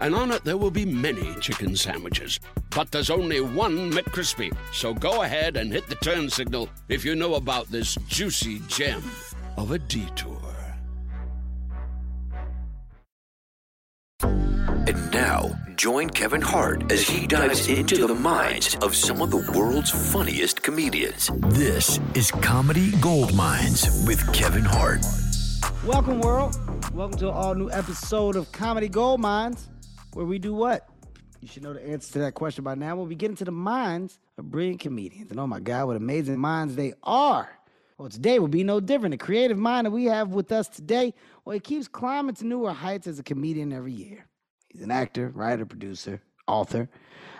and on it there will be many chicken sandwiches. But there's only one McCrispy. So go ahead and hit the turn signal if you know about this juicy gem of a detour. And now, join Kevin Hart as he dives into the minds of some of the world's funniest comedians. This is Comedy Gold Minds with Kevin Hart. Welcome, world. Welcome to an all new episode of Comedy Gold Minds, where we do what? You should know the answer to that question by now. We'll be getting to the minds of brilliant comedians. And oh my God, what amazing minds they are. Well, today will be no different. The creative mind that we have with us today, well, he keeps climbing to newer heights as a comedian every year. He's an actor, writer, producer, author.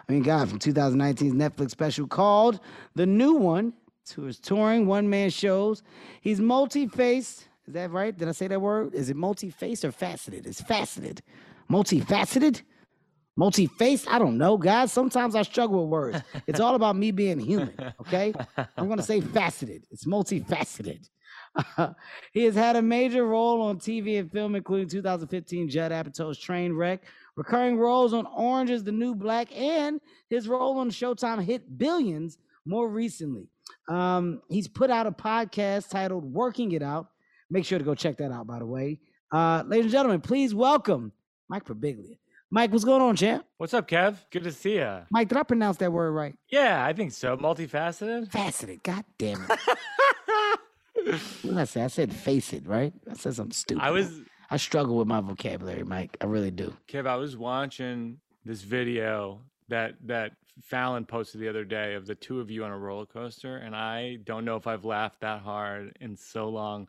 I mean, God, from 2019's Netflix special called The New One to his touring one man shows. He's multi faced. Is that right? Did I say that word? Is it multi faced or faceted? It's faceted. Multifaceted? Multi faced? I don't know, guys. Sometimes I struggle with words. It's all about me being human, okay? I'm to say faceted. It's multifaceted. he has had a major role on TV and film, including 2015 Judd Apatow's Trainwreck, recurring roles on Orange is the New Black, and his role on Showtime hit Billions more recently. Um, he's put out a podcast titled Working It Out. Make sure to go check that out, by the way. Uh, ladies and gentlemen, please welcome Mike Birbiglia. Mike, what's going on, champ? What's up, Kev? Good to see you. Mike, did I pronounce that word right? Yeah, I think so. Multifaceted. Faceted. God damn it. what did I say? I said face it, right? I said something stupid. I was I struggle with my vocabulary, Mike. I really do. Kev. I was watching this video that that Fallon posted the other day of the two of you on a roller coaster, and I don't know if I've laughed that hard in so long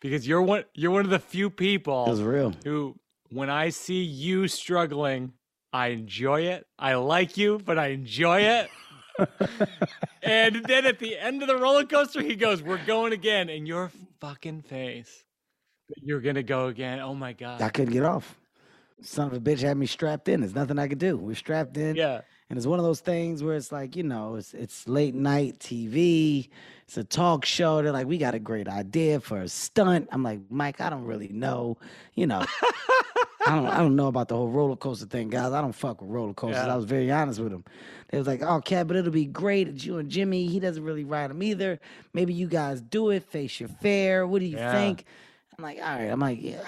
because you're one you're one of the few people real. who, when I see you struggling, I enjoy it. I like you, but I enjoy it. and then at the end of the roller coaster, he goes, "We're going again," and your fucking face. You're gonna go again. Oh my god. I couldn't get off. Son of a bitch had me strapped in. There's nothing I could do. We're strapped in. Yeah. And it's one of those things where it's like, you know, it's it's late night TV. It's a talk show. They're like, we got a great idea for a stunt. I'm like, Mike, I don't really know. You know, I don't I don't know about the whole roller coaster thing, guys. I don't fuck with roller coasters. Yeah. I was very honest with him. They was like, oh, Cat, but it'll be great. It's you and Jimmy. He doesn't really ride them either. Maybe you guys do it. Face your fair. What do you Yeah. think? I'm like, all right. I'm like, yeah.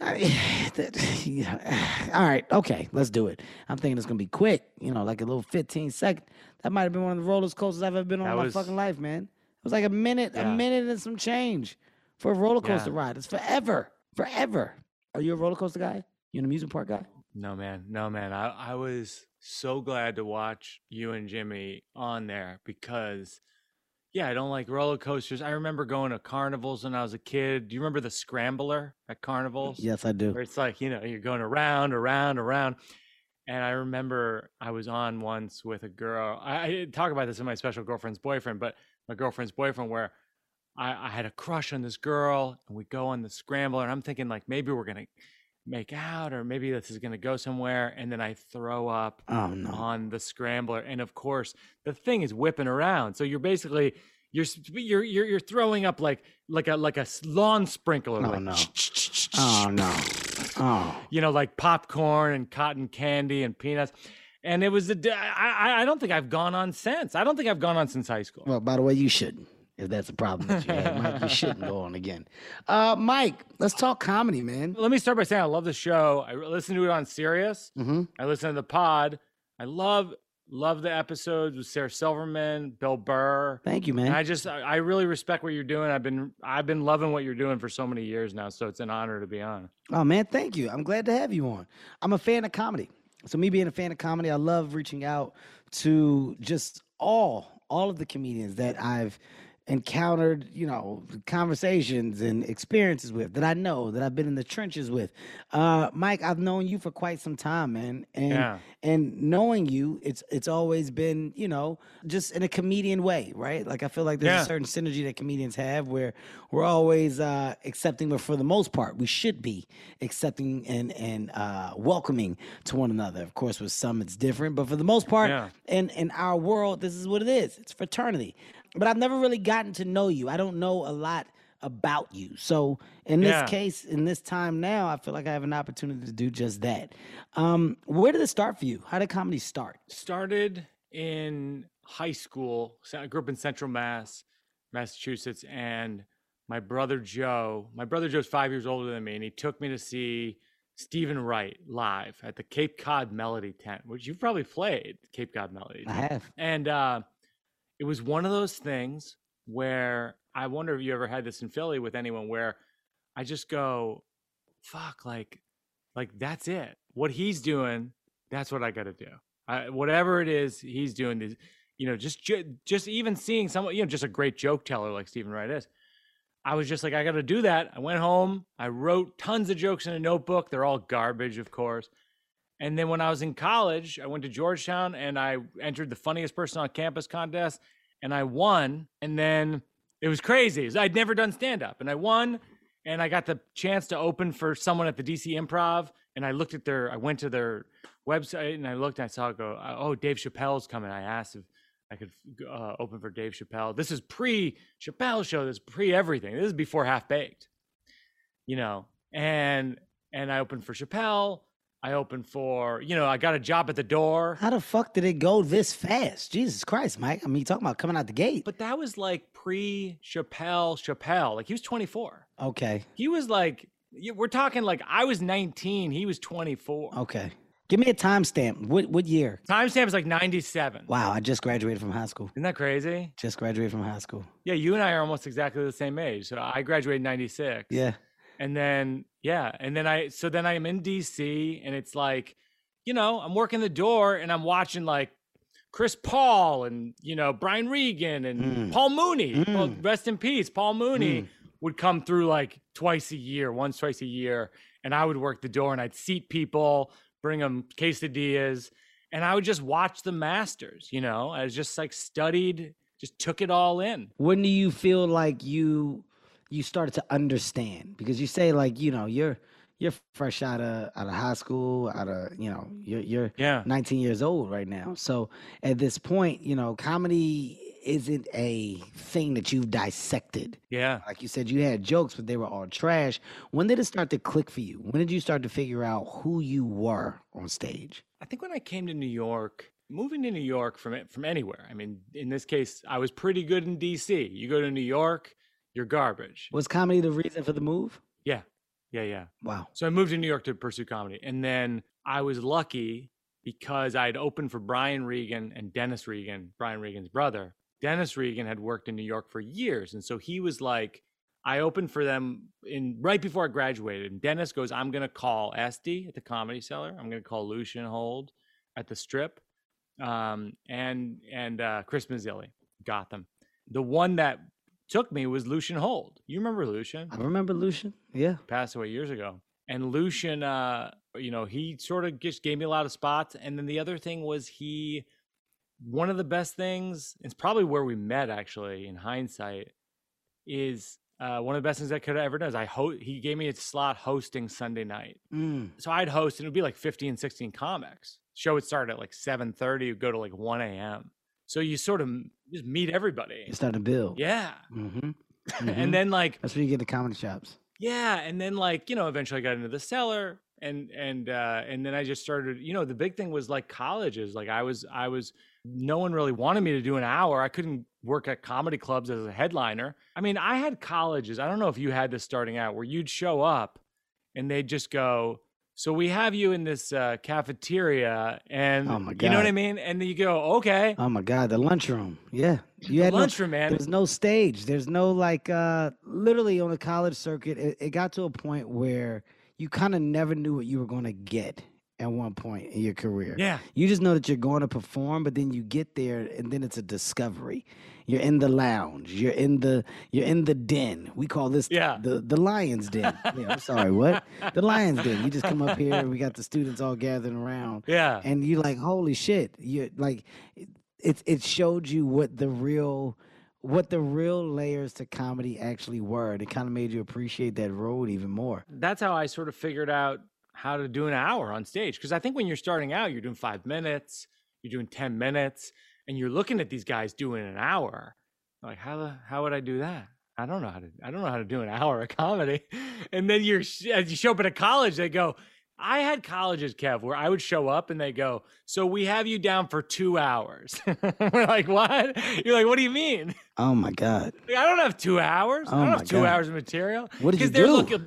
I- that- yeah, all right, okay, let's do it. I'm thinking it's gonna be quick, you know, like a little 15 second. That might have been one of the roller coasters I've ever been on That in my was- fucking life, man. It was like a minute, a minute and some change for a roller coaster Yeah. ride. It's forever, forever. Are you a roller coaster guy? You an amusement park guy? No man, no man. I, I was so glad to watch you and Jimmy on there because yeah, I don't like roller coasters. I remember going to carnivals when I was a kid. Do you remember the scrambler at carnivals? Yes, I do. Where it's like, you know, you're going around, around, around. And I remember I was on once with a girl. I, I talk about this in my special girlfriend's boyfriend, but my girlfriend's boyfriend, where I, I had a crush on this girl, and we go on the scrambler, and I'm thinking like maybe we're gonna make out, or maybe this is gonna go somewhere, and then I throw up Oh no. on the scrambler, and of course the thing is whipping around, so you're basically you're you're you're, you're throwing up like like a like a lawn sprinkler. Oh, like, no. Oh no. Oh. you know, like popcorn and cotton candy and peanuts. And it was a, I, I- I don't think I've gone on since. I don't think I've gone on since high school. Well, by the way, you shouldn't. If that's a problem that you have, Mike, you shouldn't go on again. Uh, Mike, let's talk comedy, man. Let me start by saying I love the show. I listen to it on Sirius. Mm-hmm. I listen to the pod. I love love the episodes with Sarah Silverman, Bill Burr. Thank you, And man. I just I I really respect what you're doing. I've been I've been loving what you're doing for so many years now. So it's an honor to be on. Oh man, thank you. I'm glad to have you on. I'm a fan of comedy. So me being a fan of comedy, I love reaching out to just all all of the comedians that I've encountered, you know, conversations and experiences with that I know that I've been in the trenches with. Uh, Mike, I've known you for quite some time, man, and Yeah. and knowing you, it's it's always been, you know, just in a comedian way, right? Like I feel like there's Yeah. a certain synergy that comedians have where we're always uh, accepting, but for the most part, we should be accepting and and uh, welcoming to one another. Of course, with some it's different, but for the most part, Yeah. in in our world, this is what it is. It's fraternity. But I've never really gotten to know you. I don't know a lot about you. So in this Yeah. case, in this time now, I feel like I have an opportunity to do just that. Um, where did it start for you? How did comedy start? started in high school. So I grew up in Central Mass, Massachusetts, and my brother Joe, my brother Joe's five years older than me, and he took me to see Stephen Wright live at the Cape Cod Melody Tent, which you've probably played, Cape Cod Melody I have. And uh, it was one of those things where I wonder if you ever had this in Philly with anyone where I just go, fuck, like, like that's it. What he's doing, that's what I got to do. I, whatever it is he's doing, these, you know, just just even seeing someone, you know, just a great joke teller like Stephen Wright is. I was just like, I got to do that. I went home. I wrote tons of jokes in a notebook. They're all garbage, of course. And then when I was in college, I went to Georgetown and I entered the funniest person on campus contest and I won. And then it was crazy. I'd never done stand up and I won. And I got the chance to open for someone at the DC Improv. And I looked at their, I went to their website and I looked and I saw it go, oh, Dave Chappelle's coming. I asked if I could uh, open for Dave Chappelle. This is pre Chappelle show. This is pre everything. This is before Half Baked, you know. And and I opened for Chappelle. I opened for you know I got a job at the door. How the fuck did it go this fast? Jesus Christ, Mike. I mean, you talking about coming out the gate. But that was like pre Chappelle. Chappelle, like he was 24. Okay. He was like we're talking like I was 19. He was 24. Okay. Give me a timestamp. What what year? Timestamp is like 97. Wow, I just graduated from high school. Isn't that crazy? Just graduated from high school. Yeah, you and I are almost exactly the same age. So I graduated in 96. Yeah. And then yeah and then i so then i'm in dc and it's like you know i'm working the door and i'm watching like chris paul and you know brian regan and Mm. paul mooney Paul- Mm. rest in peace paul mooney Mm. would come through like twice a year once twice a year and i would work the door and i'd seat people bring them quesadillas and i would just watch the masters you know i was just like studied just took it all in when do you feel like you you started to understand because you say like you know you're you're fresh out of out of high school out of you know you're you're yeah. 19 years old right now. So at this point you know comedy isn't a thing that you've dissected. Yeah. Like you said you had jokes but they were all trash. When did it start to click for you? When did you start to figure out who you were on stage? I think when I came to New York, moving to New York from it- from anywhere. I mean, in this case, I was pretty good in DC. You go to New York, you're garbage. was comedy the reason for the move Yeah, yeah, yeah. wow So I moved to New York to pursue comedy, and then I was lucky because I'd opened for Brian Regan and Dennis Regan, Brian Regan's brother. Dennis Regan had worked in New York for years, and so he was like, I opened for them in right before I graduated. And Dennis goes, I'm gonna call Estee at the Comedy Cellar. I'm gonna call Lucien Hold at the Strip, um, and and uh, Chris Mazzilli, Gotham. The one that took me was Lucien Hold. You remember Lucien? i remember lucien yeah passed away years ago. And Lucien, uh, you know, he sort of just gave me a lot of spots. And then the other thing was he, one of the best things, it's probably where we met actually in hindsight, is uh, one of the best things I could have ever done is I ho- he gave me a slot hosting Sunday night. mm. So I'd host and it would be like 15, 16 comics. Show would start at like 7.30, would go to like 1 a.m. So you sort of just meet everybody. you started to build Yeah. mm-hmm. And then like That's where you get the comedy shops. Yeah, and then like you know, eventually I got into the cellar, and and uh, and then I just started. You know, the big thing was like colleges. Like I was, I was. No one really wanted me to do an hour. I couldn't work at comedy clubs as a headliner. I mean, I had colleges. I don't know if you had this starting out where you'd show up, and they'd just go. So we have you in this uh, cafeteria, and Oh my you know what I mean. And then you go, okay, Oh my God, the lunchroom. Yeah, you the had no, lunchroom, man. There's no stage. There's no like uh literally on the college circuit. It, it got to a point where you kind of never knew what you were going to get at one point in your career. Yeah. You just know that you're going to perform, but then you get there and then it's a discovery. You're in the lounge. You're in the you're in the den. We call this Yeah. the the lion's den. yeah, I'm sorry, what? The lion's den. You just come up here and we got the students all gathering around. Yeah. And you're like, holy shit. You're like it it showed you what the real what the real layers to comedy actually were. And it kind of made you appreciate that road even more. that's how I sort of figured out how to do an hour on stage. Because I think when you're starting out, you're doing five minutes, you're doing 10 minutes, and you're looking at these guys doing an hour. Like, how the how would I do that? I don't know how to I don't know how to do an hour of comedy. And then you're sh- as you show up at a college, they go, I had colleges, Kev, where I would show up and they go, So we have you down for two hours. We're like, What? You're like, What do you mean? Oh my God. Like, I don't have two hours. Oh I don't have two God. hours of material. What did you do? looking.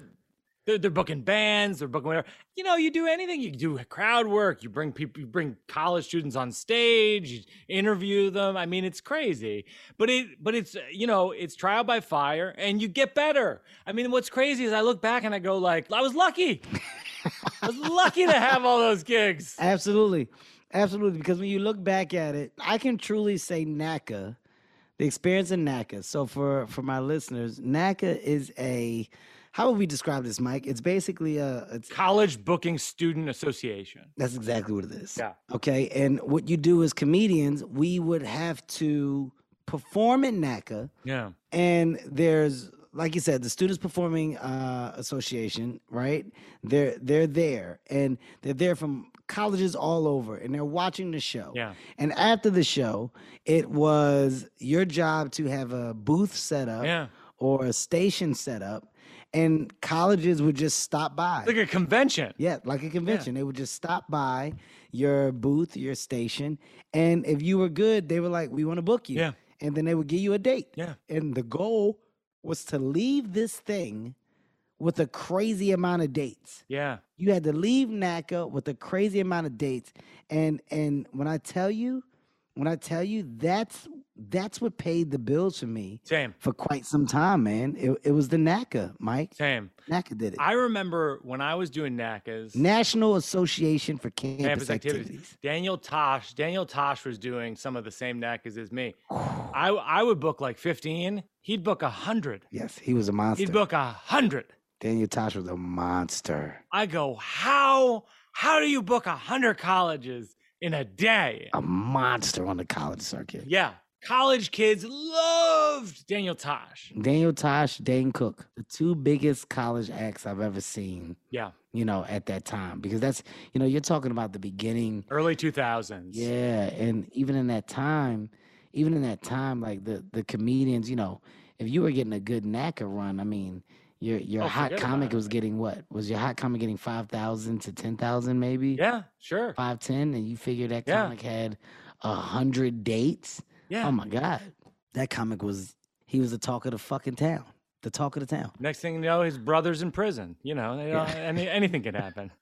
They're, they're booking bands. They're booking whatever. You know, you do anything. You do crowd work. You bring people. You bring college students on stage. You interview them. I mean, it's crazy. But it. But it's. Uh, you know, it's trial by fire, and you get better. I mean, what's crazy is I look back and I go like, I was lucky. I was lucky to have all those gigs. Absolutely. Absolutely. Because when you look back at it, I can truly say NACA, the experience in NACA. So for for my listeners, NACA is a how would we describe this, Mike? It's basically a it's College Booking Student Association. that's exactly what it is. Yeah. Okay. And what you do as comedians, we would have to perform in NACA. Yeah. and there's like you said the students performing uh, association right they're they're there and they're there from colleges all over and they're watching the show Yeah. and after the show it was your job to have a booth set up Yeah. or a station set up and colleges would just stop by Like a convention. yeah, like a convention. They would just stop by your booth, your station, and if you were good, they were like, "We want to book you." Yeah. And then they would give you a date. Yeah. And the goal was to leave this thing with a crazy amount of dates. Yeah. You had to leave NACA with a crazy amount of dates. And and when I tell you, when I tell you that's that's what paid the bills for me Same. for quite some time, man. It, it was the NACA, Mike. Same. NACA did it. I remember when I was doing NACAs, National Association for Campus, campus activities. activities. Daniel Tosh, Daniel Tosh was doing some of the same NACAs as me. I I would book like 15. He'd book a hundred. Yes, he was a monster. He'd book a hundred. Daniel Tosh was a monster. I go, how how do you book a hundred colleges in a day? A monster on the college circuit. Yeah. College kids loved Daniel Tosh. Daniel Tosh, Dane Cook, the two biggest college acts I've ever seen, Yeah. you know, at that time. Because that's, you know, you're talking about the beginning. Early 2000s. Yeah. And even in that time, even in that time, like the the comedians, you know, if you were getting a good NACA run, I mean, your your Oh, hot comic was getting what? Was your hot comic getting five thousand to ten thousand maybe? Yeah, sure. five ten, and you figure that Yeah. comic had a hundred dates. Yeah. Oh my god, that comic was he was the talk of the fucking town, the talk of the town. Next thing you know, his brother's in prison. You know, they don't- any, anything can happen.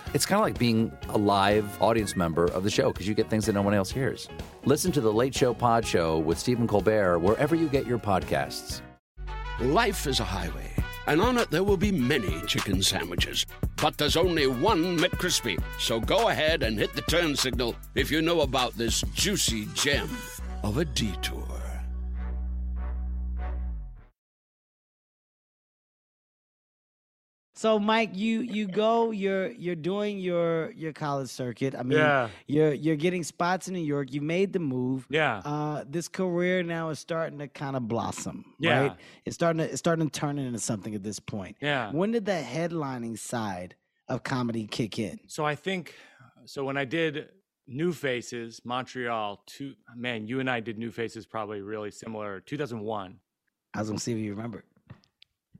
It's kind of like being a live audience member of the show because you get things that no one else hears. Listen to The Late Show Pod Show with Stephen Colbert wherever you get your podcasts. Life is a highway, and on it there will be many chicken sandwiches. But there's only one McCrispy. So go ahead and hit the turn signal if you know about this juicy gem of a detour. So Mike, you you go, you're you're doing your your college circuit. I mean, Yeah. you're you're getting spots in New York. You made the move. Yeah. Uh, this career now is starting to kind of blossom. Yeah. Right. It's starting to it's starting to turn into something at this point. Yeah. When did the headlining side of comedy kick in? So I think so when I did New Faces Montreal, two man, you and I did New Faces probably really similar. 2001 I was gonna see if you remember.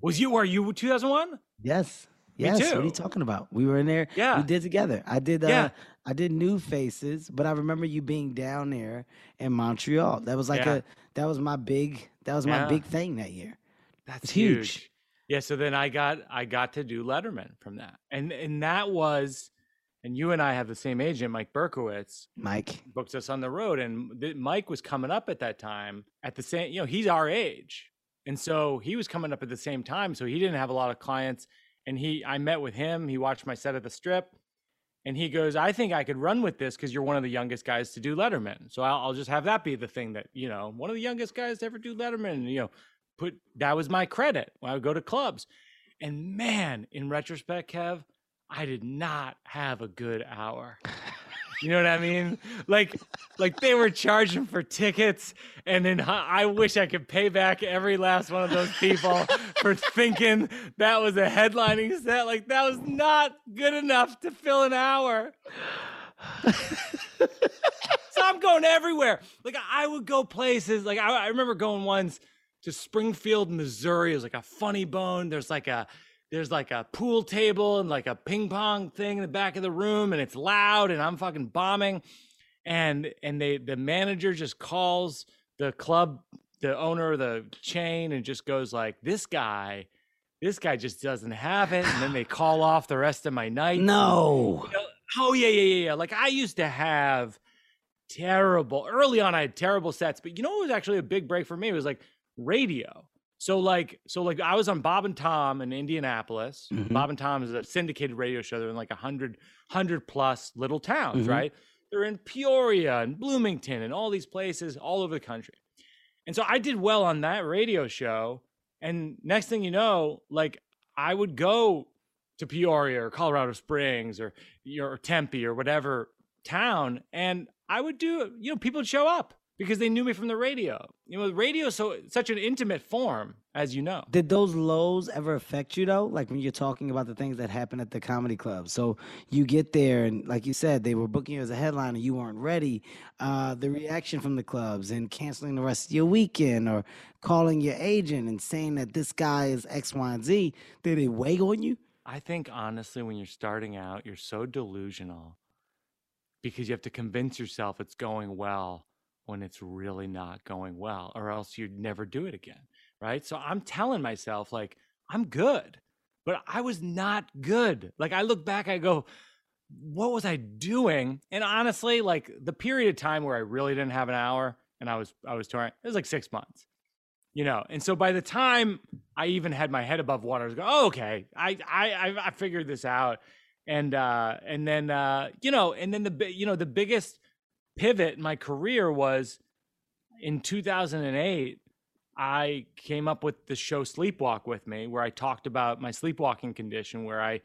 Was you? Were you 2001? Yes. Yes. What are you talking about? We were in there. Yeah. We did together. I did. Uh, Yeah. I did New Faces, but I remember you being down there in Montreal. That was like Yeah. a That was my big. That was my Yeah. big thing that year. That's It's huge. Yeah, so then I got I got to do Letterman from that. And and that was and you and I have the same agent, Mike Berkowitz, Mike. booked us on the road and th- Mike was coming up at that time at the same, you know, he's our age. And so he was coming up at the same time, so he didn't have a lot of clients and he I met with him, he watched my set at the strip and he goes, "I think I could run with this cuz you're one of the youngest guys to do Letterman." So I'll, I'll just have that be the thing that, you know, one of the youngest guys to ever do Letterman, you know, put that was my credit when I would go to clubs. And man, in retrospect, Kev, I did not have a good hour. You know what I mean? Like, like they were charging for tickets, and then I wish I could pay back every last one of those people for thinking that was a headlining set. Like that was not good enough to fill an hour. so I'm going everywhere. Like I would go places. Like I, I remember going once to Springfield, Missouri. It was like a funny bone. There's like a there's like a pool table and like a ping pong thing in the back of the room, and it's loud, and I'm fucking bombing. And and they the manager just calls the club, the owner of the chain, and just goes like, "This guy." This guy just doesn't have it, and then they call off the rest of my night. No. You know, oh yeah, yeah, yeah, yeah. Like I used to have terrible early on. I had terrible sets, but you know what was actually a big break for me? It was like radio. So like, so like I was on Bob and Tom in Indianapolis. Mhm. Bob and Tom is a syndicated radio show. They're in like a hundred, hundred plus little towns, Mhm. right? They're in Peoria and Bloomington and all these places all over the country. And so I did well on that radio show. And next thing you know, like I would go to Peoria or Colorado Springs or or Tempe or whatever town, and I would do. You know, people would show up because they knew me from the radio. You know, radio is so such an intimate form, as you know. Did those lows ever affect you though? Like when you're talking about the things that happen at the comedy club. So you get there and like you said, they were booking you as a headliner, you weren't ready. Uh, the reaction from the clubs and canceling the rest of your weekend or calling your agent and saying that this guy is X, Y, and Z. Did it weigh on you? I think honestly, when you're starting out, you're so delusional because you have to convince yourself it's going well when it's really not going well, or else you'd never do it again. Right. So I'm telling myself, like, I'm good, but I was not good. Like, I look back, I go, what was I doing? And honestly, like the period of time where I really didn't have an hour and I was I was touring, it was like six months. You know, and so by the time I even had my head above water, I was going, oh, okay, I I I I figured this out. And uh and then uh, you know, and then the you know, the biggest pivot in my career was in 2008 I came up with the show Sleepwalk with me, where I talked about my sleepwalking condition, where I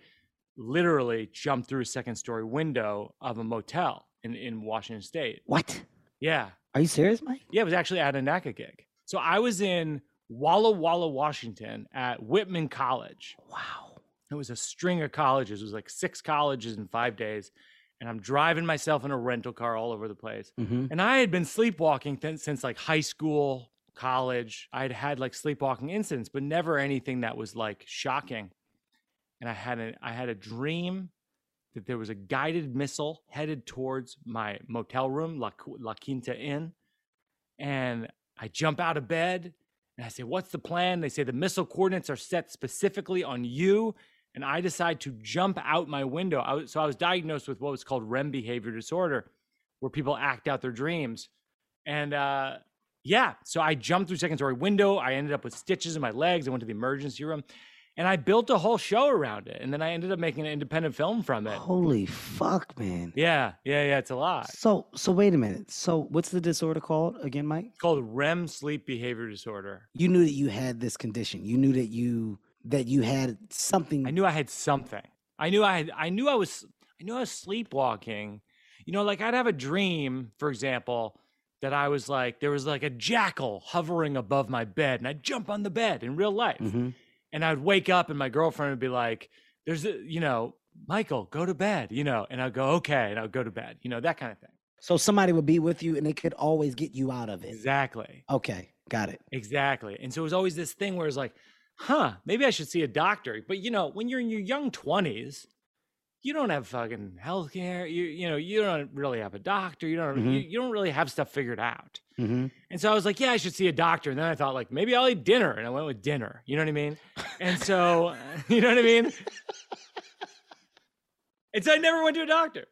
literally jumped through a second story window of a motel in, in Washington State. What? Yeah. Are you serious, Mike? Yeah, it was actually at a NACA gig. So I was in Walla Walla, Washington at Whitman College. Wow. It was a string of colleges. It was like six colleges in five days. And I'm driving myself in a rental car all over the place. Mm-hmm. And I had been sleepwalking th- since like high school, college. I'd had like sleepwalking incidents, but never anything that was like shocking. And I had a I had a dream that there was a guided missile headed towards my motel room, La, La Quinta Inn. And I jump out of bed and I say, What's the plan? They say the missile coordinates are set specifically on you. And I decide to jump out my window. I was, so I was diagnosed with what was called REM behavior disorder, where people act out their dreams. And uh, yeah, so I jumped through second story window. I ended up with stitches in my legs. I went to the emergency room and I built a whole show around it. And then I ended up making an independent film from it. Holy fuck, man. Yeah, yeah, yeah. It's a lot. So, so wait a minute. So, what's the disorder called again, Mike? It's called REM sleep behavior disorder. You knew that you had this condition. You knew that you that you had something. I knew I had something. I knew I had, I knew I was I knew I was sleepwalking. You know, like I'd have a dream, for example, that I was like there was like a jackal hovering above my bed and I'd jump on the bed in real life. Mhm. And I'd wake up and my girlfriend would be like, There's a you know, Michael, go to bed, you know, and I'd go, Okay, and I'd go to bed, you know, that kind of thing. So somebody would be with you, and they could always get you out of it. Exactly. Okay, got it. Exactly. And so it was always this thing where it's like, huh, maybe I should see a doctor. But you know, when you're in your young 20s, you don't have fucking health care. You you know, you don't really have a doctor. You don't you, you don't really have stuff figured out. Mm-hmm. And so I was like, yeah, I should see a doctor. And then I thought, like, maybe I'll eat dinner. And I went with dinner. You know what I mean? And so, you know what I mean? And so I never went to a doctor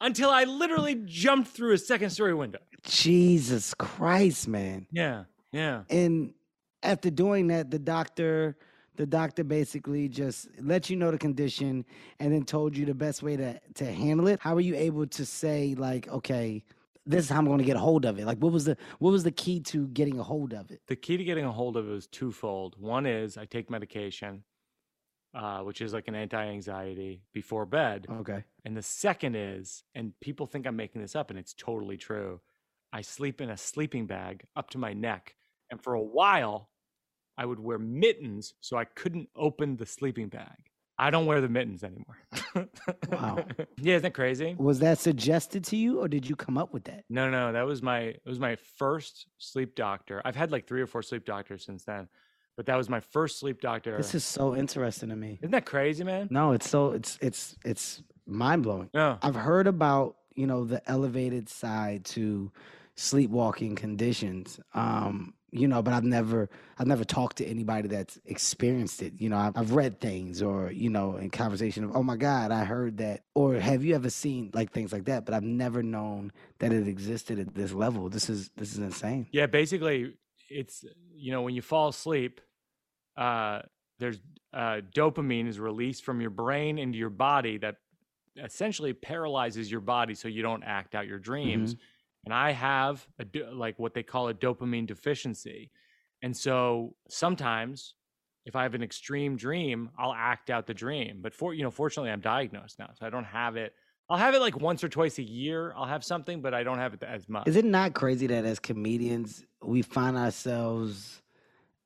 until I literally jumped through a second story window. Jesus Christ, man. Yeah. Yeah. And after doing that, the doctor, the doctor basically just let you know the condition and then told you the best way to to handle it. How were you able to say like, okay, this is how I'm going to get a hold of it? Like, what was the what was the key to getting a hold of it? The key to getting a hold of it was twofold. One is I take medication, uh, which is like an anti anxiety before bed. Okay. And the second is, and people think I'm making this up, and it's totally true. I sleep in a sleeping bag up to my neck. And for a while, I would wear mittens so I couldn't open the sleeping bag. I don't wear the mittens anymore. Wow. yeah, isn't that crazy? Was that suggested to you, or did you come up with that? No, no, that was my it was my first sleep doctor. I've had like three or four sleep doctors since then, but that was my first sleep doctor. This is so interesting to me. Isn't that crazy, man? No, it's so it's it's it's mind blowing. No. I've heard about you know the elevated side to sleepwalking conditions. Um, you know, but I've never I've never talked to anybody that's experienced it. You know, I've, I've read things or you know in conversation of oh my god, I heard that. Or have you ever seen like things like that? But I've never known that it existed at this level. This is this is insane. Yeah, basically, it's you know when you fall asleep, uh, there's uh, dopamine is released from your brain into your body that essentially paralyzes your body so you don't act out your dreams. And I have a like what they call a dopamine deficiency, and so sometimes if I have an extreme dream, I'll act out the dream. But for you know, fortunately, I'm diagnosed now, so I don't have it. I'll have it like once or twice a year. I'll have something, but I don't have it as much. Is it not crazy that as comedians we find ourselves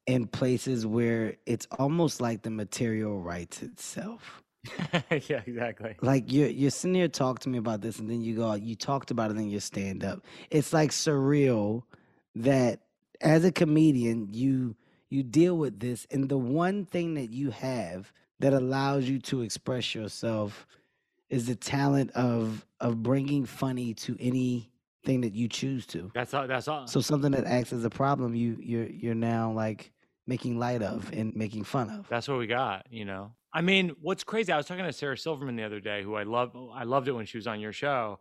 in places where it's almost like the material writes itself? yeah, exactly. Like you're you're sitting here talking to me about this, and then you go, you talked about it in your stand up. It's like surreal that as a comedian you you deal with this, and the one thing that you have that allows you to express yourself is the talent of of bringing funny to anything that you choose to. That's all. That's all. So something that acts as a problem, you you're you're now like making light of and making fun of. That's what we got, you know. I mean, what's crazy? I was talking to Sarah Silverman the other day, who I love. I loved it when she was on your show.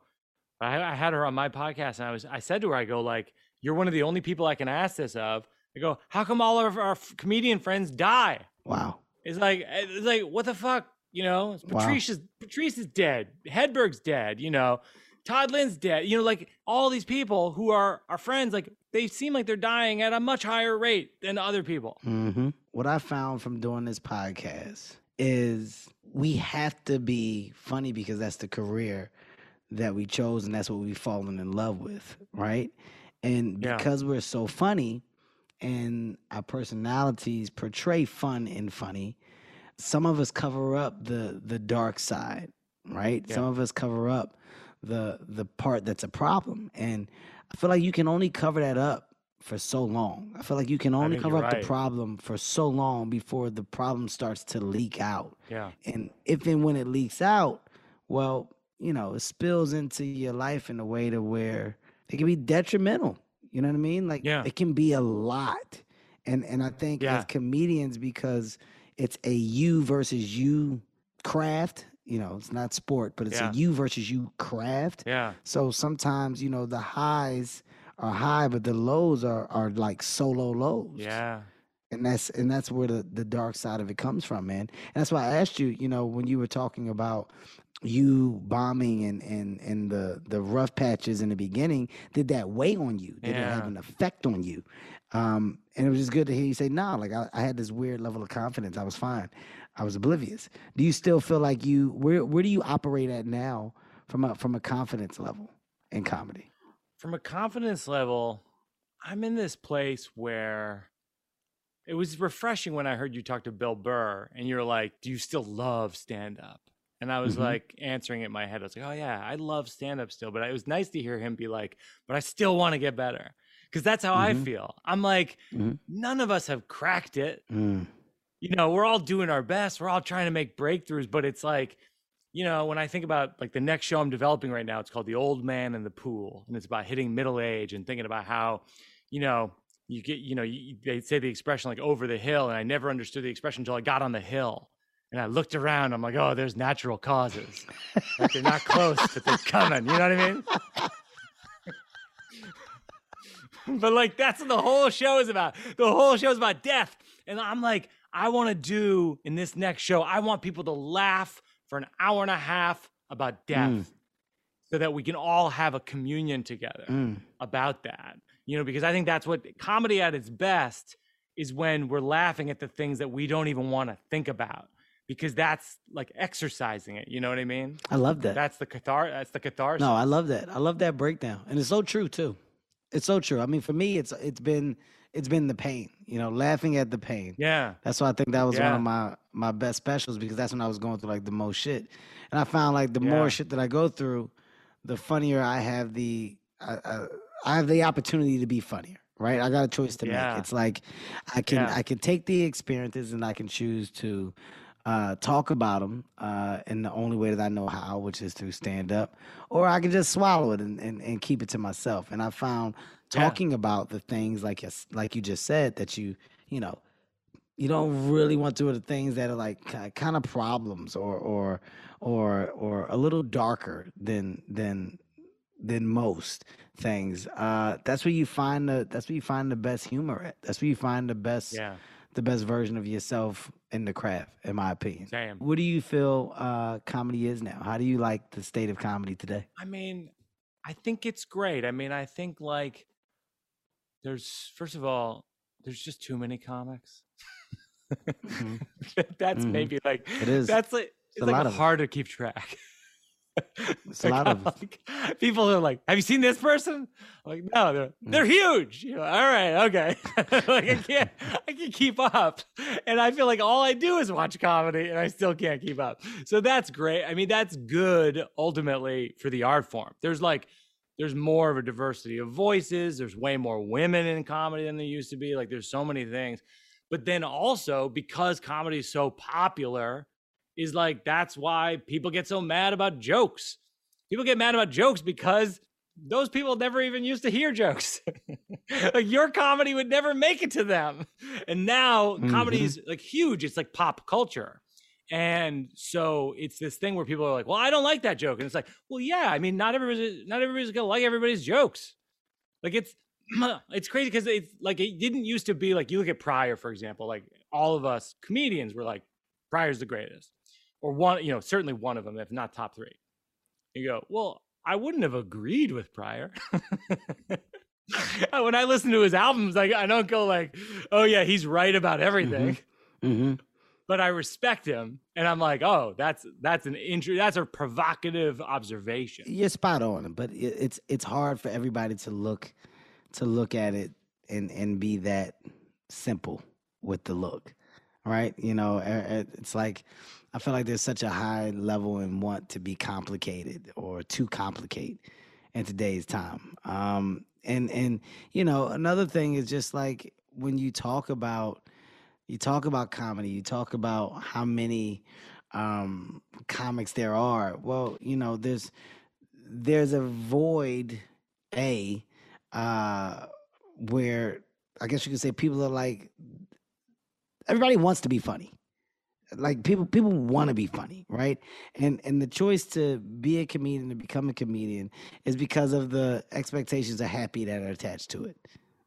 I, I had her on my podcast, and I was. I said to her, I go like, "You're one of the only people I can ask this of." I go, "How come all of our f- comedian friends die?" Wow. It's like, it's like, what the fuck, you know? Wow. Patrice is Patrice is dead. Hedberg's dead. You know, Todd Lynn's dead. You know, like all these people who are our friends, like they seem like they're dying at a much higher rate than other people. hmm What I found from doing this podcast is we have to be funny because that's the career that we chose and that's what we've fallen in love with, right? And Yeah. because we're so funny and our personalities portray fun and funny, some of us cover up the the dark side, right? Some of us cover up the the part that's a problem. And I feel like you can only cover that up for so long. I feel like you can only think cover up right. the problem for so long before the problem starts to leak out. Yeah. And if and when it leaks out, well, you know, it spills into your life in a way to where it can be detrimental. You know what I mean? Like Yeah. it can be a lot. And and I think Yeah. as comedians, because it's a you versus you craft, you know, it's not sport, but it's Yeah. a you versus you craft. Yeah. So sometimes, you know, the highs are high, but the lows are are like solo lows. Yeah. And that's and that's where the, the dark side of it comes from, man. And that's why I asked you, you know, when you were talking about you bombing and and and the the rough patches in the beginning, did that weigh on you? Did it have an effect on you? Um, and it was just good to hear you say, nah, like I, I had this weird level of confidence. I was fine. I was oblivious. Do you still feel like you where where do you operate at now from a from a confidence level in comedy? From a confidence level, I'm in this place where it was refreshing when I heard you talk to Bill Burr and you're like, Do you still love stand up? And I was Mhm. like answering it in my head. I was like, Oh, yeah, I love stand up still. But it was nice to hear him be like, But I still want to get better. Because that's how I Mhm. feel. I'm like, Mhm. None of us have cracked it. Mm. you know, we're all doing our best. We're all trying to make breakthroughs, but it's like you know, when I think about like the next show I'm developing right now, it's called The Old Man in the Pool, and it's about hitting middle age and thinking about how, you know, you get, you know, you, they say the expression like over the hill, and I never understood the expression until I got on the hill. And I looked around, I'm like, oh, there's natural causes. like they're not close, but they're coming. You know what I mean? but like that's what the whole show is about. The whole show is about death. And I'm like, I want to do in this next show, I want people to laugh for an hour and a half about death Mm. so that we can all have a communion together Mm. about that. You know, because I think that's what comedy at its best is when we're laughing at the things that we don't even want to think about because that's like exercising it. You know what I mean? I love that. That's the cathar. That's the catharsis. No, I love that. I love that breakdown, and it's so true too. It's so true. I mean, for me, it's it's been it's been the pain. You know, laughing at the pain. Yeah. That's why I think that was one of my my best specials because that's when I was going through like the most shit, and I found like the more shit that I go through, the funnier I have the I, I, I have the opportunity to be funnier. Right, I got a choice to Yeah. make. It's like I can Yeah. I can take the experiences and I can choose to uh, talk about them uh, in the only way that I know how, which is through stand up, or I can just swallow it and, and, and keep it to myself. And I found Yeah. talking about the things like you, like you just said that you you know you don't really want to do the things that are like kind of problems or or or or a little darker than than than most things. Uh, that's where you find the that's where you find the best humor at. That's where you find the best Yeah. the best version of yourself in the craft, in my opinion. Same. What do you feel uh, comedy is now? How do you like the state of comedy today? I mean, I think it's great. I mean, I think like there's first of all, there's just too many comics. that's Mhm. maybe like It is. That's like it's a like lot of 'em. hard to keep track. It's a lot of like, people are like, "Have you seen this person?" I'm like, no, they're Mm. they're huge. You know, all right, okay. like I can't, I can keep up, and I feel like all I do is watch comedy, and I still can't keep up. So that's great. I mean, that's good ultimately for the art form. There's like, there's more of a diversity of voices. There's way more women in comedy than there used to be. Like, there's so many things. But then also because comedy is so popular, is like that's why people get so mad about jokes. People get mad about jokes because those people never even used to hear jokes. like your comedy would never make it to them. And now mm-hmm. comedy is like huge. It's like pop culture. And so it's this thing where people are like, "Well, I don't like that joke." And it's like, "Well, yeah, I mean, not everybody's not everybody's going to like everybody's jokes." Like it's it's crazy because it's like it didn't used to be like you look at Pryor, for example, like all of us comedians were like, Pryor's the greatest. Or one, you know, certainly one of them, if not top three. You go, well, I wouldn't have agreed with Pryor. when I listen to his albums, like I don't go like, oh yeah, he's right about everything. Mm-hmm. But I respect him, and I'm like, oh, that's that's an injury. that's a provocative observation. You're spot on, but it's it's hard for everybody to look to look at it and and be that simple with the look, right? You know, it's like I feel like there's such a high level and want to be complicated or too complicate in today's time. Um, and and you know, another thing is just like when you talk about you talk about comedy, you talk about how many um, comics there are. Well, you know, there's there's a void, a uh, where I guess you could say people are like everybody wants to be funny. Like people people want to be funny, right? And and the choice to be a comedian to become a comedian is because of the expectations of happy that are attached to it.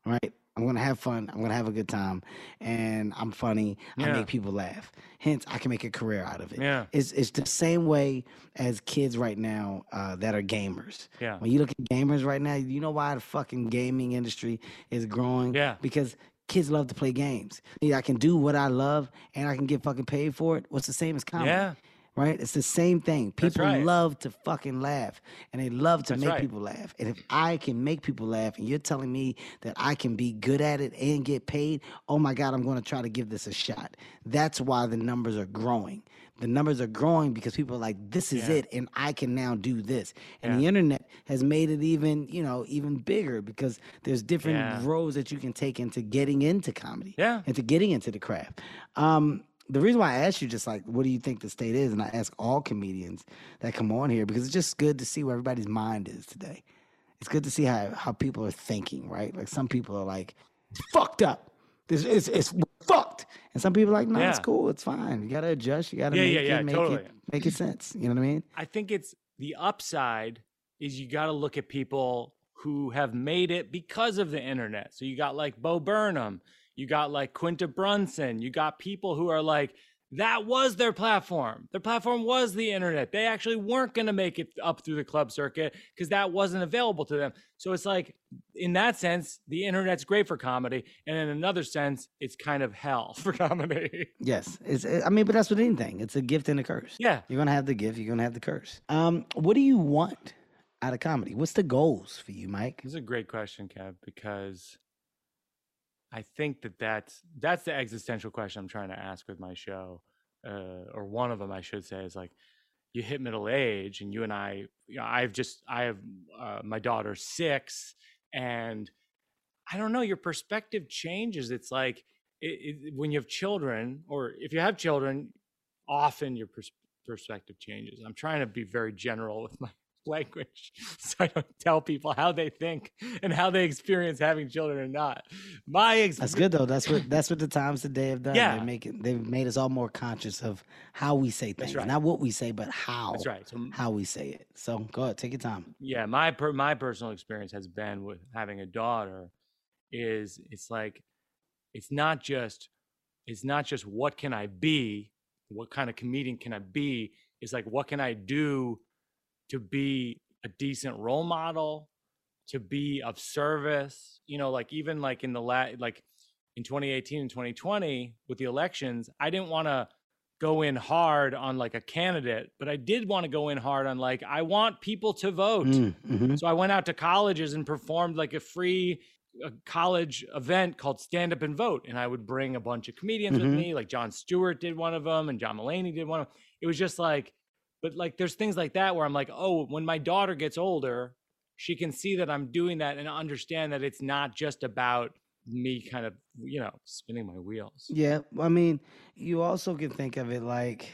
Right? I'm gonna have fun. I'm gonna have a good time, and I'm funny. I make people laugh. Hence, I can make a career out of it. Yeah. It's it's the same way as kids right now uh, that are gamers. Yeah. When you look at gamers right now, you know why the fucking gaming industry is growing? Yeah. Because kids love to play games. Yeah, I can do what I love and I can get fucking paid for it. What's the same as comedy? Yeah. Right? It's the same thing. People right. love to fucking laugh and they love to That's make right. people laugh. And if I can make people laugh and you're telling me that I can be good at it and get paid, oh my God, I'm going to try to give this a shot. That's why the numbers are growing. The numbers are growing because people are like, this is Yeah. it, and I can now do this. And Yeah. the internet has made it even, you know, even bigger because there's different Yeah. roads that you can take into getting into comedy Yeah. into getting into the craft. Um, the reason why I asked you just like, what do you think the state is? And I ask all comedians that come on here because it's just good to see where everybody's mind is today. It's good to see how, how people are thinking, right? Like some people are like, fucked up. This it's, it's fucked. And some people are like, no, it's cool. It's fine. You gotta adjust. You gotta Yeah, make yeah, it yeah, make totally. it make it sense. You know what I mean? I think it's the upside is you got to look at people who have made it because of the internet. So you got like Bo Burnham, you got like Quinta Brunson, you got people who are like that was their platform. Their platform was the internet. They actually weren't going to make it up through the club circuit because that wasn't available to them. So it's like, in that sense, the internet's great for comedy, and in another sense, it's kind of hell for comedy. Yes. It's I mean, but that's with anything. It's a gift and a curse. yeah, You're gonna have the gift, you're gonna have the curse. Um, what do you want out of comedy? What's the goals for you, Mike? This is a great question, Kev, because I think that that's that's the existential question I'm trying to ask with my show, uh, or one of them I should say is like, you hit middle age, and you and I, you know, I've just I have uh, my daughter six, and I don't know, your perspective changes. It's like it, it, when you have children, or if you have children, often your pers- perspective changes. I'm trying to be very general with my language so I don't tell people how they think and how they experience having children or not. My ex- That's good though. That's what that's what the times today have done. Yeah. They're making they've made us all more conscious of how we say things. right. Not what we say, but how That's right. So how we say it. So go ahead, take your time. yeah, my per- my personal experience has been with having a daughter is it's like it's not just it's not just what can I be, what kind of comedian can I be? It's like what can I do to be a decent role model, to be of service, you know, like even like in the la- like in 2018 and 2020 with the elections, I didn't want to go in hard on like a candidate, but I did want to go in hard on like I want people to vote. Mm, mhm. So I went out to colleges and performed like a free uh college event called Stand Up and Vote. And I would bring a bunch of comedians Mhm. with me, like Jon Stewart did one of them and John Mulaney did one of them. It was just like, but like there's things like that where I'm like, oh, when my daughter gets older, she can see that I'm doing that and understand that it's not just about me kind of, you know, spinning my wheels. Yeah, I mean, you also can think of it like,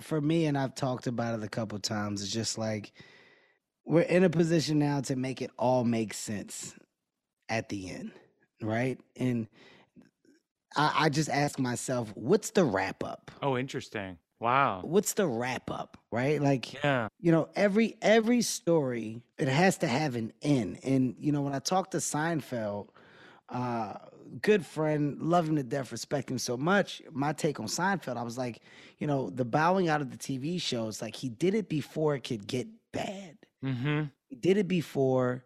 for me, and I've talked about it a couple times. It's just like we're in a position now to make it all make sense at the end, right? And I, I just ask myself, what's the wrap up? Oh, interesting. Wow. What's the wrap up, right? Like, Yeah. you know every every story it has to have an end and you know when i talked to seinfeld uh good friend love him to death respect him so much my take on seinfeld i was like you know the bowing out of the tv shows, like he did it before it could get bad Mm-hmm. he did it before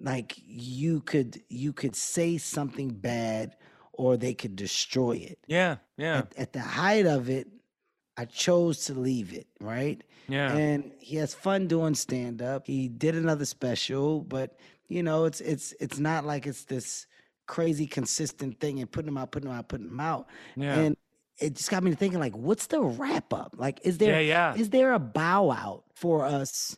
like you could you could say something bad or they could destroy it Yeah. Yeah. at, at the height of it i chose to leave it right Yeah. and he has fun doing stand up. He did another special, but you know, it's it's it's not like it's this crazy consistent thing and putting him out, putting him out, putting him out. Yeah. And it just got me thinking like, what's the wrap up? Like, is there Yeah, yeah. is there a bow out for us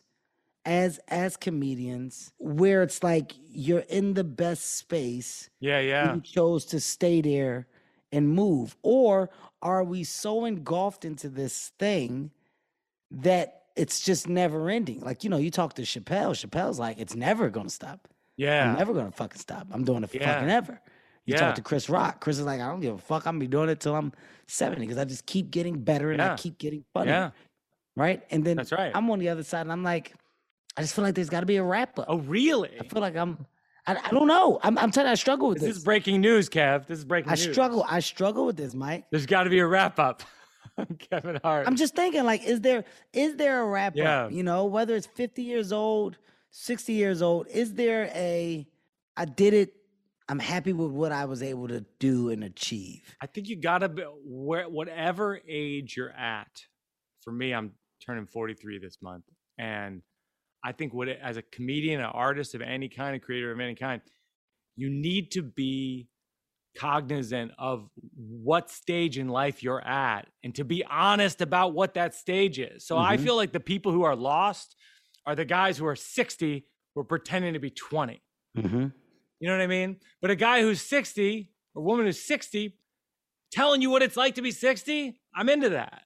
as as comedians where it's like you're in the best space Yeah. Yeah. you chose to stay there and move? Or are we so engulfed into this thing that it's just never ending? Like, you know, you talk to Chappelle, Chappelle's like, it's never gonna stop. Yeah. I'm never gonna fucking stop. I'm doing it for Yeah. fucking ever. You Yeah. talk to Chris Rock. Chris is like, I don't give a fuck. I'm gonna be doing it till I'm 70 because I just keep getting better and I keep getting funnier. Yeah. Right. And then That's right. I'm on the other side and I'm like, I just feel like there's gotta be a wrap up. Oh, really? I feel like I'm I, I don't know. I'm I'm telling you, I struggle with This this. is breaking news, Kev. This is breaking news. I news. struggle. I struggle with this, Mike. There's got to be a wrap up. Kevin Hart. I'm just thinking, like, is there is there a wrap Yeah. up? You know, whether it's 50 years old, 60 years old, is there a I did it. I'm happy with what I was able to do and achieve. I think you got to be where whatever age you're at. For me, I'm turning 43 this month, and I think what it- as a comedian, an artist of any kind, a creator of any kind, you need to be cognizant of what stage in life you're at and to be honest about what that stage is. So I Mhm. feel like the people who are lost are the guys who are 60 who are pretending to be 20. Mm-hmm. You know what I mean? But a guy who's 60 or woman who's 60 telling you what it's like to be 60, I'm into that.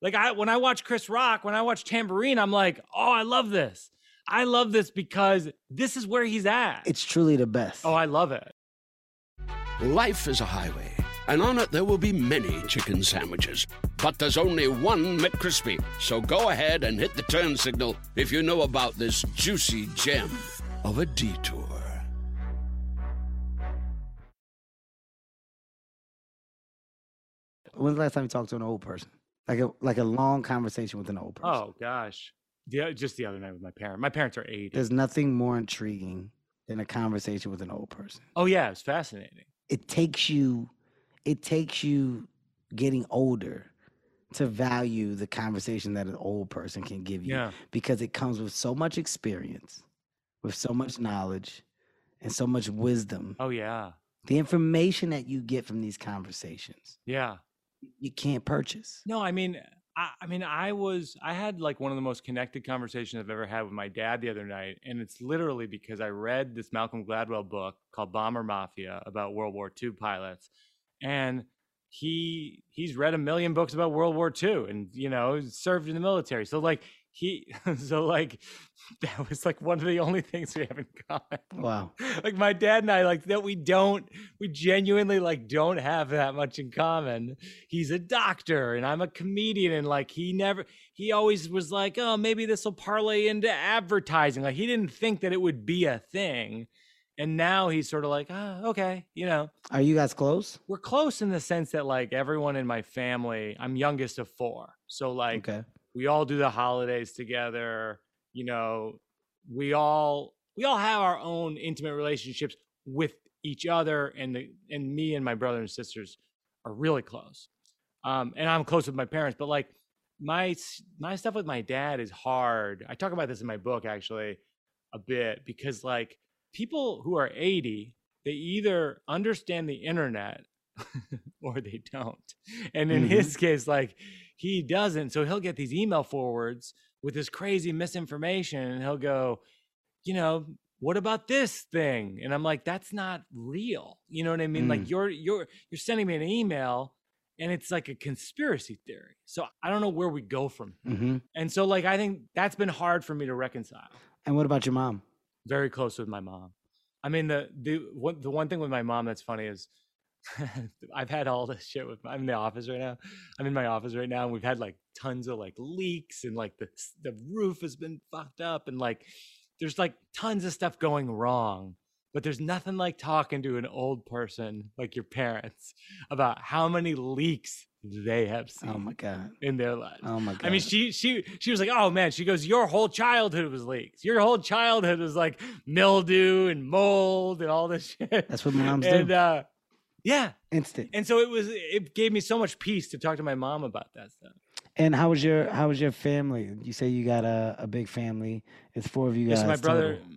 Like I when I watch Chris Rock, when I watch Tamborine, I'm like, "Oh, I love this. I love this because this is where he's at." It's truly the best. oh, I love it. Life is a highway, and on it there will be many chicken sandwiches. But there's only one McCrispy. So go ahead and hit the turn signal if you know about this juicy gem of a detour. When's the last time you talked to an old person? Like a like a long conversation with an old person. Oh gosh. Yeah, just the other night with my parents. My parents are 80. There's nothing more intriguing than a conversation with an old person. oh yeah, it's fascinating. It takes you it takes you getting older to value the conversation that an old person can give you Yeah. because it comes with so much experience, with so much knowledge, and so much wisdom. Oh yeah. The information that you get from these conversations, Yeah. You can't purchase. No, I mean, I, I mean, I was, I had like one of the most connected conversations I've ever had with my dad the other night, and it's literally because I read this Malcolm Gladwell book called Bomber Mafia about World War II pilots, and he he's read a million books about World War II, and you know, served in the military. So like he, so like that was like one of the only things we have in common Wow. like my dad and I like that we don't we genuinely like don't have that much in common. He's a doctor and I'm a comedian and like he never he always was like, "Oh, maybe this will parlay into advertising." Like he didn't think that it would be a thing. And now he's sort of like, "Ah, okay, you know." Are you guys close? We're close in the sense that like everyone in my family, I'm youngest of 4. So like Okay. We all do the holidays together you know we all we all have our own intimate relationships with each other and the and me and my brother and sisters are really close. Um and i'm close with my parents but like my my stuff with my dad is hard. I talk about this in my book actually a bit because like people who are 80 they either understand the internet or they don't. And in Mhm. his case like he doesn't so he'll get these email forwards with this crazy misinformation and he'll go you know what about this thing? And i'm like that's not real. You know what i mean? Like you're you're you're sending me an email and it's like a conspiracy theory. So i don't know where we go from here. hmm and so like i think that's been hard for me to reconcile. And what about your mom? very close with my mom. I mean, the the one the one thing with my mom that's funny is I've had all this shit with. I'm in the office right now. I'm in my office right now, and we've had like tons of like leaks, and like the the roof has been fucked up, and like there's like tons of stuff going wrong. But there's nothing like talking to an old person like your parents about how many leaks they have seen Oh my god. in their lives. Oh my god. I mean, she she she was like, "Oh man," she goes, "Your whole childhood was leaks. Your whole childhood was like mildew and mold and all this shit." That's what moms and, do. uh, yeah, Instant. and so it was. It gave me so much peace to talk to my mom about that stuff. And how was your how was your family? You say you got a, a big family. It's four of you guys. Yes, my brother, total.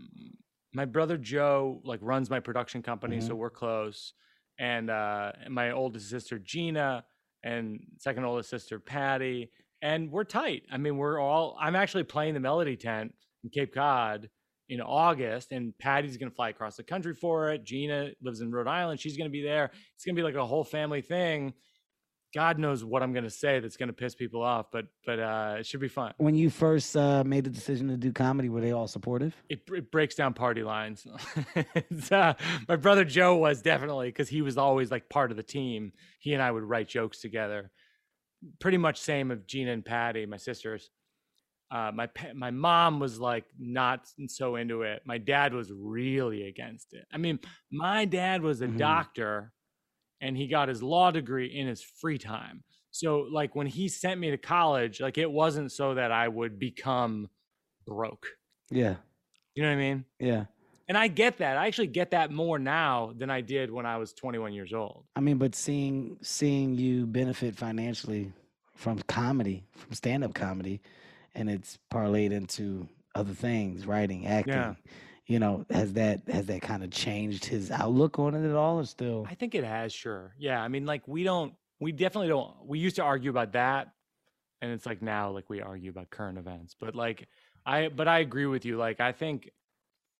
my brother Joe, like runs my production company, Mm-hmm. so we're close. And uh, and my oldest sister Gina, and second oldest sister Patty, and we're tight. I mean, we're all. I'm actually playing the Melody Tent in Cape Cod in August, and Patty's gonna fly across the country for it. Gina lives in Rhode Island; she's gonna be there. It's gonna be like a whole family thing. God knows what I'm gonna say that's gonna piss people off, but but uh, it should be fun. When you first uh, made the decision to do comedy, were they all supportive? it, it breaks down party lines. Uh, my brother Joe was definitely because he was always like part of the team. He and I would write jokes together. Pretty much same of Gina and Patty, my sisters. Uh, my my mom was like not so into it. My dad was really against it. I mean, my dad was a Mhm. doctor, and he got his law degree in his free time. So like when he sent me to college, like it wasn't so that I would become broke. Yeah. You know what I mean? Yeah. And I get that. I actually get that more now than I did when I was 21 years old. I mean, but seeing seeing you benefit financially from comedy, from stand up comedy, and it's parlayed into other things, writing, acting. Yeah. You know, has that has that kind of changed his outlook on it at all, or still? I think it has, sure. Yeah. I mean, like, we don't, we definitely don't, we used to argue about that. And it's like now, like, we argue about current events. But, like, I, but I agree with you. Like, I think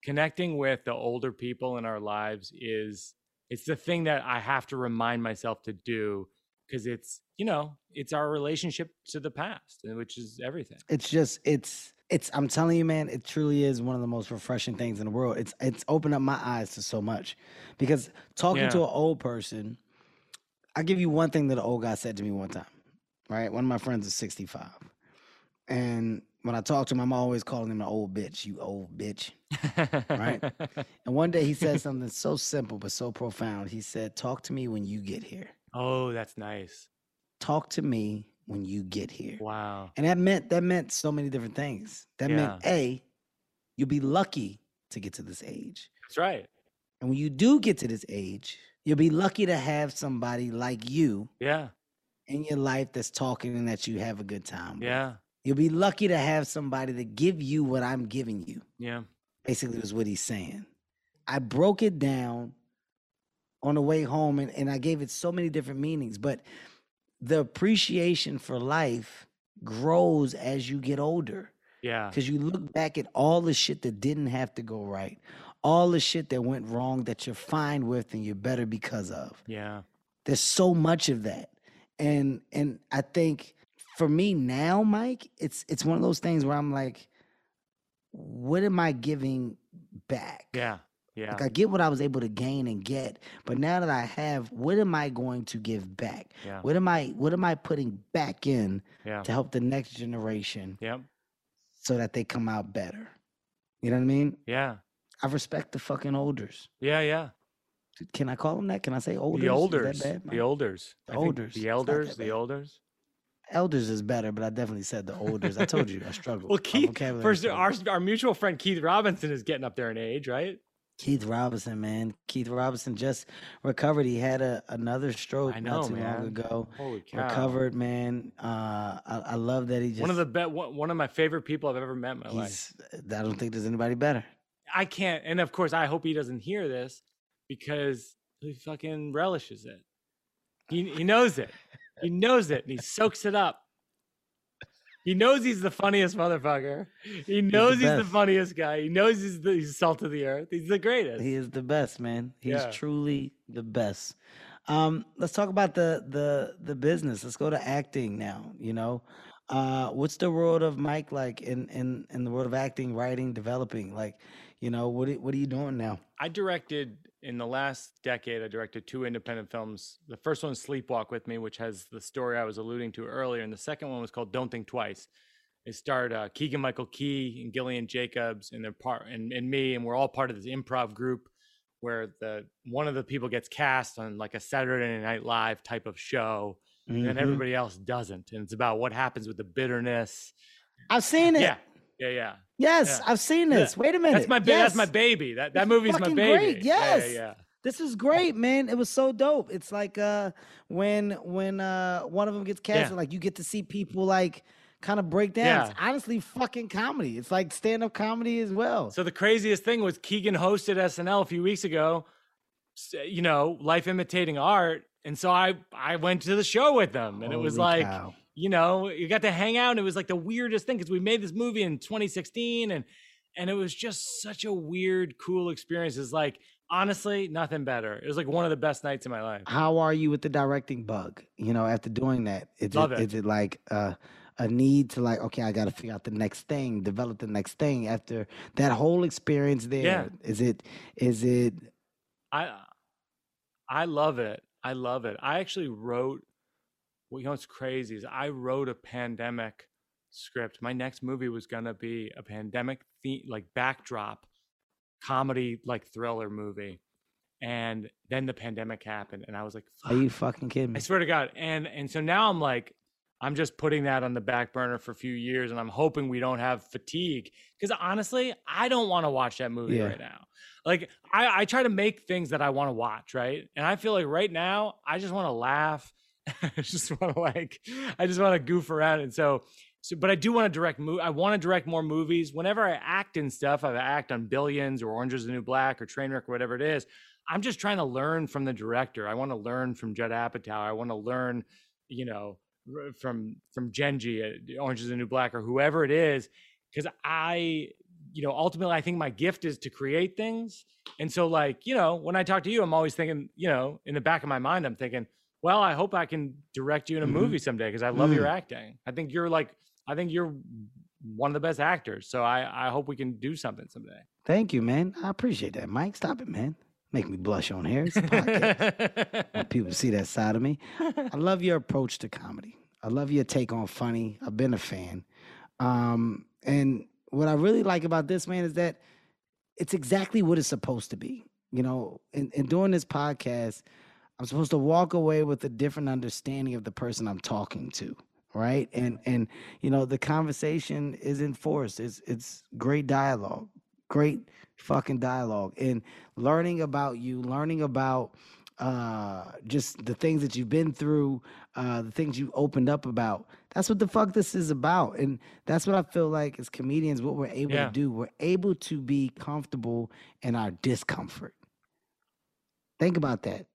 connecting with the older people in our lives is, it's the thing that I have to remind myself to do because it's you know it's our relationship to the past, uh, which is everything. It's just it's it's I'm telling you, man, it truly is one of the most refreshing things in the world. It's it's opened up my eyes to so much. Because talking to an old person, I give you one thing that an old guy said to me one time. Right? One of my friends is 65. And when I talk to him, I'm always calling him an old bitch, you old bitch. Right. And one day he said something so simple but so profound. He said, Talk to me when you get here. Oh, that's nice. Talk to me when you get here. Wow. And that meant that meant so many different things. That meant A, you'll be lucky to get to this age. That's right. And when you do get to this age, you'll be lucky to have somebody like you Yeah. in your life that's talking and that you have a good time. with. Yeah. You'll be lucky to have somebody to give you what I'm giving you. Yeah. Basically, was what he's saying. I broke it down on the way home and, and I gave it so many different meanings, but the appreciation for life grows as you get older. Yeah. Because you look back at all the shit that didn't have to go right, all the shit that went wrong that you're fine with and you're better because of. Yeah. There's so much of that. And and I think for me now, Mike, it's it's one of those things where I'm like, what am I giving back? Yeah. Yeah. Like I get what I was able to gain and get, but now that I have, what am I going to give back? Yeah. What am I what am I putting back in Yeah. to help the next generation Yep. so that they come out better? You know what I mean? Yeah. I respect the fucking olders. Yeah. Yeah. Can I call them that? Can I say olders? The elders. bad, The Mike? elders. The olders. The elders. The bad. elders. Elders is better, but I definitely said the olders. I told you I struggle. Well, Keith, first, our, our mutual friend Keith Robinson is getting up there in age, right? Keith Robinson, man. Keith Robinson just recovered. He had a another stroke know, not too man. long ago. Holy cow. Recovered, man. Uh, I, I love that he just. One of the be- one, one of my favorite people I've ever met in my life. he's, I don't think there's anybody better. I can't, and of course, I hope he doesn't hear this because he fucking relishes it. He he knows it. He knows it, and he soaks it up. He knows he's the funniest motherfucker. He knows he's the, best. funniest guy. He knows he's the he's salt of the earth. He's the greatest. He is the best, man. He's Yeah. truly the best. Um, let's talk about the the the business. Let's go to acting now. You know, uh, what's the world of Mike like in in in the world of acting, writing, developing? Like, you know, what what are you doing now? I directed in the last decade. I directed two independent films. The first one, Sleepwalk with Me, which has the story I was alluding to earlier, and the second one was called Don't Think Twice. It starred uh, Keegan Michael Key and Gillian Jacobs, and they're part and, and me, and we're all part of this improv group where the one of the people gets cast on like a Saturday Night Live type of show, and Mhm. everybody else doesn't, and it's about what happens with the bitterness. I've seen it. Yeah, yeah, yeah. Yes, Yeah. I've seen Yeah. this. Wait a minute. That's my ba- that's my baby. That that It's movie's my baby. great. Yeah, yeah, Yes. yeah. This is great, man. It was so dope. It's like uh when when uh one of them gets cast, Yeah. like you get to see people like kind of break down. It's honestly fucking comedy. It's like stand up comedy as well. So the craziest thing was Keegan hosted SNL a few weeks ago. You know, life imitating art, and so I I went to the show with them, and it was like, cow. You know, you got to hang out. And it was like the weirdest thing because we made this movie in 2016, and and it was just such a weird, cool experience. It's like honestly, nothing better. It was like one of the best nights of my life. How are you with the directing bug? You know, after doing that, is Love it, it. is it like uh, a need to like, okay, I got to figure out the next thing, develop the next thing after that whole experience there? Is it is it I I love it. I love it. I actually wrote well, you know what's crazy is I wrote a pandemic script. My next movie was gonna be a pandemic theme like backdrop comedy like thriller movie. And then the pandemic happened and I was like, are you fucking kidding me?" I swear to God. And and so now I'm like, I'm just putting that on the back burner for a few years, and I'm hoping we don't have fatigue. Because honestly, I don't want to watch that movie Yeah. right now. Like I, I try to make things that I want to watch, right? And I feel like right now, I just want to laugh. I just want to like, I just want to goof around. And so, so, but I do want to direct. Mo- I want to direct more movies. Whenever I act in stuff, I act on Billions or Orange Is the New Black or Trainwreck or whatever it is. I'm just trying to learn from the director. I want to learn from Judd Apatow. I want to learn, you know, from from Jenji uh, Orange Is the New Black or whoever it is, because I you know, ultimately, I think my gift is to create things. And so, like, you know, when I talk to you, I'm always thinking, you know, in the back of my mind, I'm thinking, well, I hope I can direct you in a Mhm. movie someday because I love your Mm. acting. I think you're like, I think you're one of the best actors. So I, I hope we can do something someday. Thank you, man. I appreciate that, Mike. Stop it, man. Make me blush on here. It's a podcast. people see that side of me. I love your approach to comedy. I love your take on funny. I've been a fan. Um, and what I really like about this, man, is that it's exactly what it's supposed to be. You know, in, in doing this podcast, I'm supposed to walk away with a different understanding of the person I'm talking to. Right. And and you know, the conversation is enforced. It's it's great dialogue. Great fucking dialogue. And learning about you, learning about uh just the things that you've been through, uh the things you opened up about. That's what the fuck this is about. And that's what I feel like as comedians, what we're able Yeah. to do. We're able to be comfortable in our discomfort. Think about that.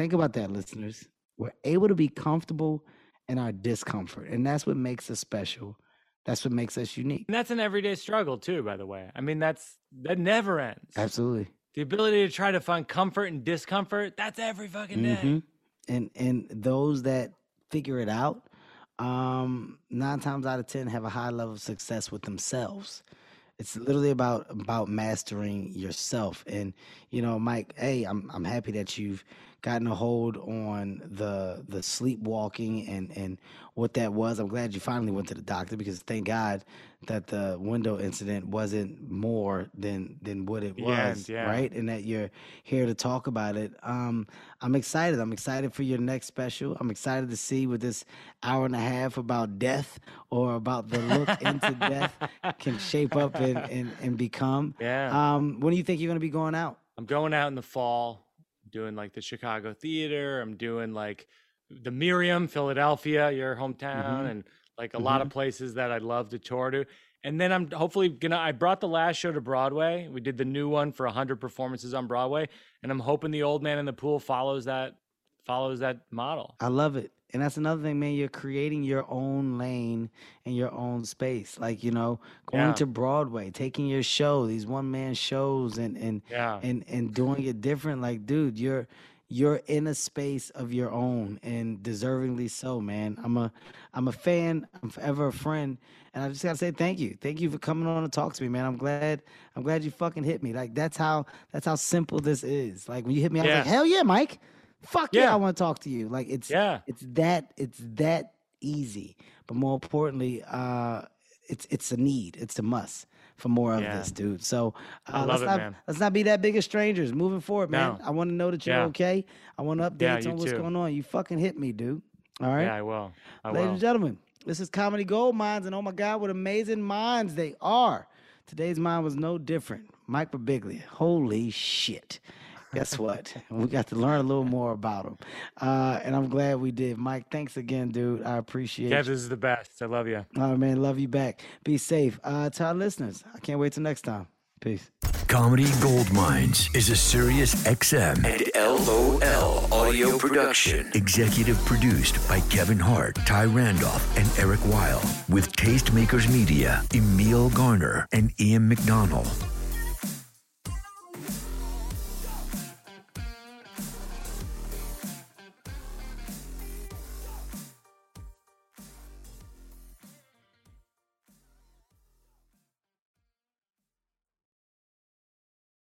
Think about that, listeners. We're able to be comfortable in our discomfort. And that's what makes us special. That's what makes us unique. And that's an everyday struggle too, by the way. I mean, that's that never ends. Absolutely. The ability to try to find comfort and discomfort, that's every fucking day. Mhm. And and those that figure it out, um, nine times out of ten have a high level of success with themselves. It's literally about about mastering yourself. And you know, Mike, hey, I'm I'm happy that you've gotten a hold on the the sleepwalking and and what that was. I'm glad you finally went to the doctor because thank God that the window incident wasn't more than than what it The was, yeah. right? And that you're here to talk about it. Um, I'm excited. I'm excited for your next special. I'm excited to see what this hour and a half about death or about the look into death can shape up and, and, and become. Yeah. Um, when do you think you're going to be going out? I'm going out in the fall, doing like the Chicago Theater. I'm doing like the Merriam, Philadelphia, your hometown, Mhm. and like a lot of places that I'd love to tour to. And then I'm hopefully gonna. I brought the last show to Broadway. We did the new one for 100 performances on Broadway, and I'm hoping the Old Man in the Pool follows that follows that model. I love it. And that's another thing, man. You're creating your own lane and your own space. Like, you know, going Yeah. to Broadway, taking your show, these one man shows and and Yeah. and and doing it different. Like, dude, you're you're in a space of your own and deservingly so, man. I'm a I'm a fan, I'm forever a friend. And I just gotta say thank you. Thank you for coming on to talk to me, man. I'm glad I'm glad you fucking hit me. Like that's how that's how simple this is. Like when you hit me, I was Yeah. like, hell yeah, Mike. Fuck yeah, Yeah. I want to talk to you. Like it's Yeah. it's that it's that easy. But more importantly, uh, it's it's a need. It's a must for more of Yeah. this, dude. So uh, let's it, not man. let's not be that big of strangers moving forward, man. No. I want to know that you're Yeah. okay. I want updates Yeah, on what's too. going on. You fucking hit me, dude. All right. Yeah, I will. I Ladies will. and gentlemen, this is Comedy Gold Minds, and oh my God, what amazing minds they are. Today's mind was no different. Mike Birbiglia. Holy shit. Guess what? we got to learn a little more about him. Uh, and I'm glad we did. Mike, thanks again, dude. I appreciate Kev, you. this is the best. I love you. All right, man. Love you back. Be safe. Uh, to our listeners, I can't wait till next time. Peace. Comedy Gold Minds is a Sirius XM and LOL audio production. Executive produced by Kevin Hart, Ty Randolph, and Eric Weil. With Tastemakers Media, Emil Garner, and Ian McDonald.